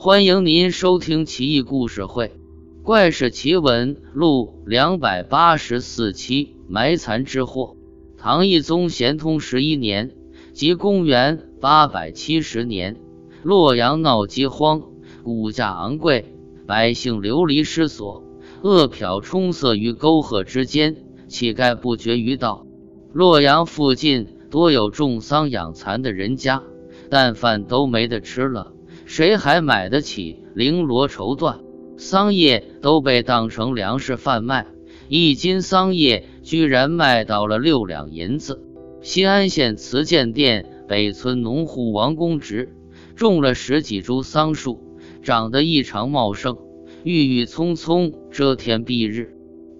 欢迎您收听《奇异故事会·怪事奇闻录》两百八十四期《埋残之祸》。唐懿宗咸通十一年，即公元八百七十年，洛阳闹饥荒，物价昂贵，百姓流离失所，饿殍充塞于沟壑之间，乞丐不绝于道。洛阳附近多有种桑养蚕的人家，但饭都没得吃了。谁还买得起绫罗绸缎？桑叶都被当成粮食贩卖，一斤桑叶居然卖到了六两银子。西安县慈建店北村农户王公直种了十几株桑树，长得异常茂盛，郁郁葱葱，遮天蔽日。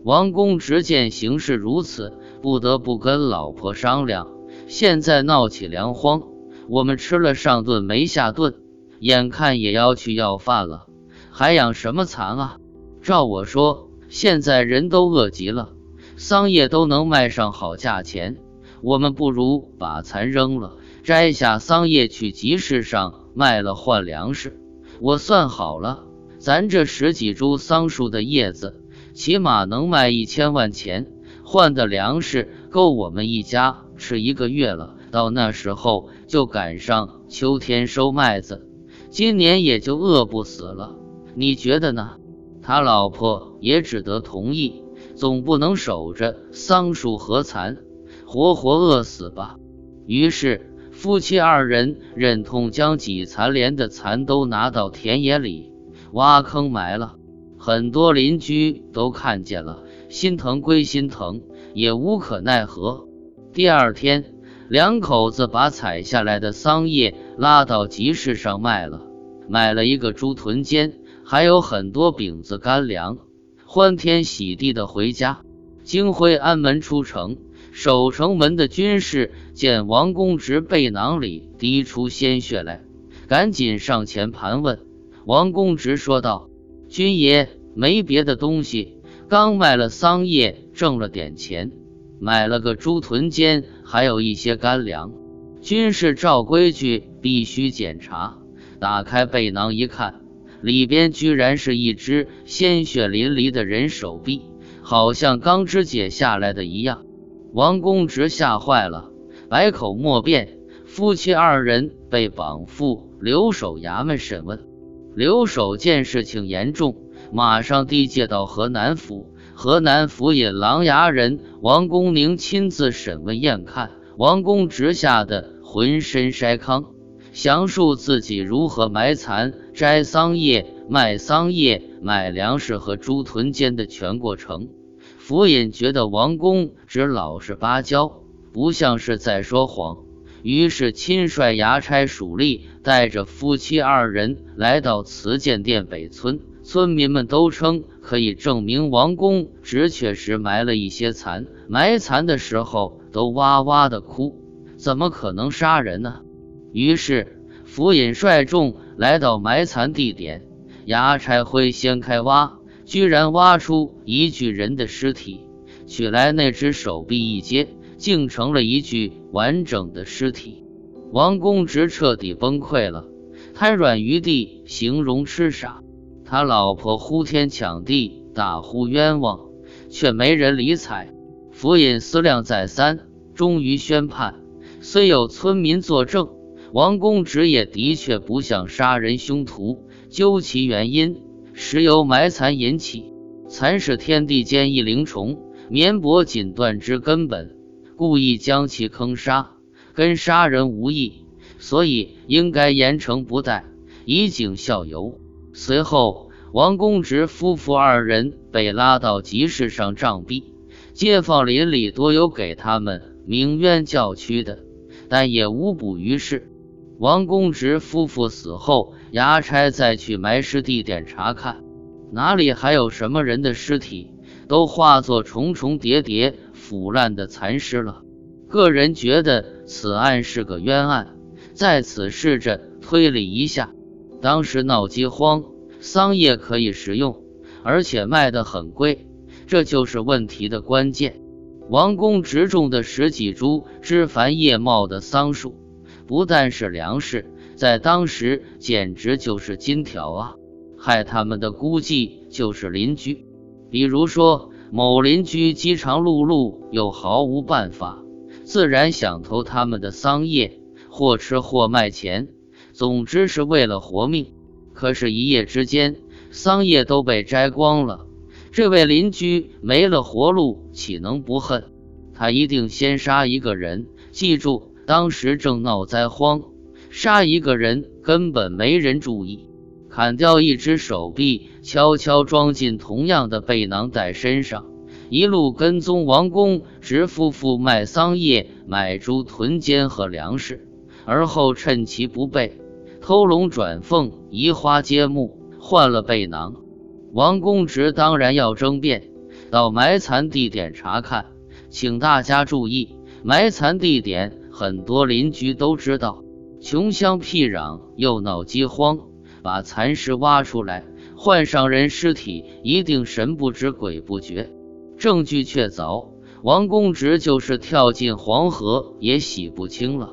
王公直见形势如此，不得不跟老婆商量：现在闹起粮荒，我们吃了上顿没下顿。眼看也要去要饭了，还养什么蚕啊？照我说，现在人都饿极了，桑叶都能卖上好价钱，我们不如把蚕扔了，摘下桑叶去集市上卖了换粮食。我算好了，咱这十几株桑树的叶子，起码能卖一千万钱，换的粮食够我们一家吃一个月了。到那时候就赶上秋天收麦子。今年也就饿不死了，你觉得呢？他老婆也只得同意，总不能守着桑树和蚕，活活饿死吧。于是夫妻二人忍痛将几残连的蚕都拿到田野里挖坑埋了。很多邻居都看见了，心疼归心疼，也无可奈何。第二天。两口子把采下来的桑叶拉到集市上卖了，买了一个猪臀尖，还有很多饼子干粮，欢天喜地的回家。金辉安门出城，守城门的军士见王公直背囊里滴出鲜血来，赶紧上前盘问。王公直说道：“军爷没别的东西，刚卖了桑叶，挣了点钱。”买了个猪臀尖，还有一些干粮。军士照规矩必须检查，打开背囊一看，里边居然是一只鲜血淋漓的人手臂，好像刚肢解下来的一样。王公直吓坏了，百口莫辩。夫妻二人被绑赴留守衙门审问。留守见事情严重，马上递解到河南府。河南府尹琅琊人王公宁亲自审问验看，王公直吓得浑身筛糠，详述自己如何埋蚕、摘桑叶、卖桑叶、买粮食和猪屯间的全过程。府尹觉得王公直老实巴交，不像是在说谎，于是亲率衙差属吏带着夫妻二人来到慈建店北村。村民们都称可以证明王公直确实埋了一些蚕，埋蚕的时候都哇哇的哭，怎么可能杀人呢？于是府尹率众来到埋蚕地点，衙差会掀开挖，居然挖出一具人的尸体，取来那只手臂一接，竟成了一具完整的尸体。王公直彻底崩溃了，瘫软于地，形容痴傻。他老婆呼天抢地，大呼冤枉，却没人理睬。府尹思量再三，终于宣判：虽有村民作证，王公直也的确不像杀人凶徒。究其原因，实由埋蚕引起。蚕是天地间一灵虫，绵薄锦缎之根本，故意将其坑杀，跟杀人无异，所以应该严惩不贷，以儆效尤。随后，王公直夫妇二人被拉到集市上杖毙。街坊邻里多有给他们鸣冤叫屈的，但也无补于事。王公直夫妇死后，衙差再去埋尸地点查看，哪里还有什么人的尸体，都化作重重叠叠腐烂的残尸了。个人觉得此案是个冤案，在此试着推理一下。当时闹饥荒，桑叶可以食用，而且卖得很贵，这就是问题的关键。王公直种的十几株枝繁叶茂的桑树，不但是粮食，在当时简直就是金条啊！害他们的估计就是邻居，比如说某邻居饥肠辘辘又毫无办法，自然想偷他们的桑叶，或吃或卖钱，总之是为了活命。可是，一夜之间，桑叶都被摘光了，这位邻居没了活路，岂能不恨？他一定先杀一个人。记住，当时正闹灾荒，杀一个人根本没人注意。砍掉一只手臂，悄悄装进同样的背囊带身上，一路跟踪王公直夫妇卖桑叶、买猪囤坚和粮食，而后趁其不备，偷龙转凤，移花接木，换了背囊。王公直当然要争辩，到埋残地点查看，请大家注意。埋残地点很多邻居都知道，穷乡僻壤又闹饥荒，把残尸挖出来换上人尸体，一定神不知鬼不觉。证据确凿，王公直就是跳进黄河也洗不清了。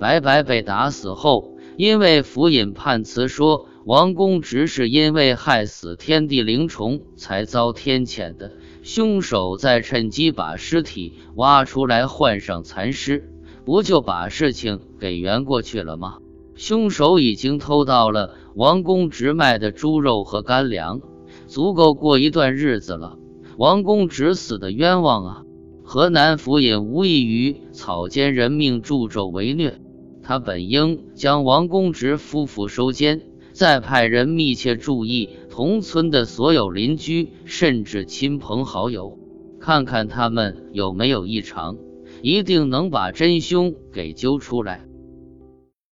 白白被打死后，因为府尹判词说王公直是因为害死天地灵虫才遭天谴的。凶手再趁机把尸体挖出来换上残尸，不就把事情给圆过去了吗？凶手已经偷到了王公直卖的猪肉和干粮，足够过一段日子了。王公直死的冤枉啊！河南府尹无异于草菅人命、助纣为虐，他本应将王公直夫妇收监，再派人密切注意。同村的所有邻居，甚至亲朋好友，看看他们有没有异常，一定能把真凶给揪出来。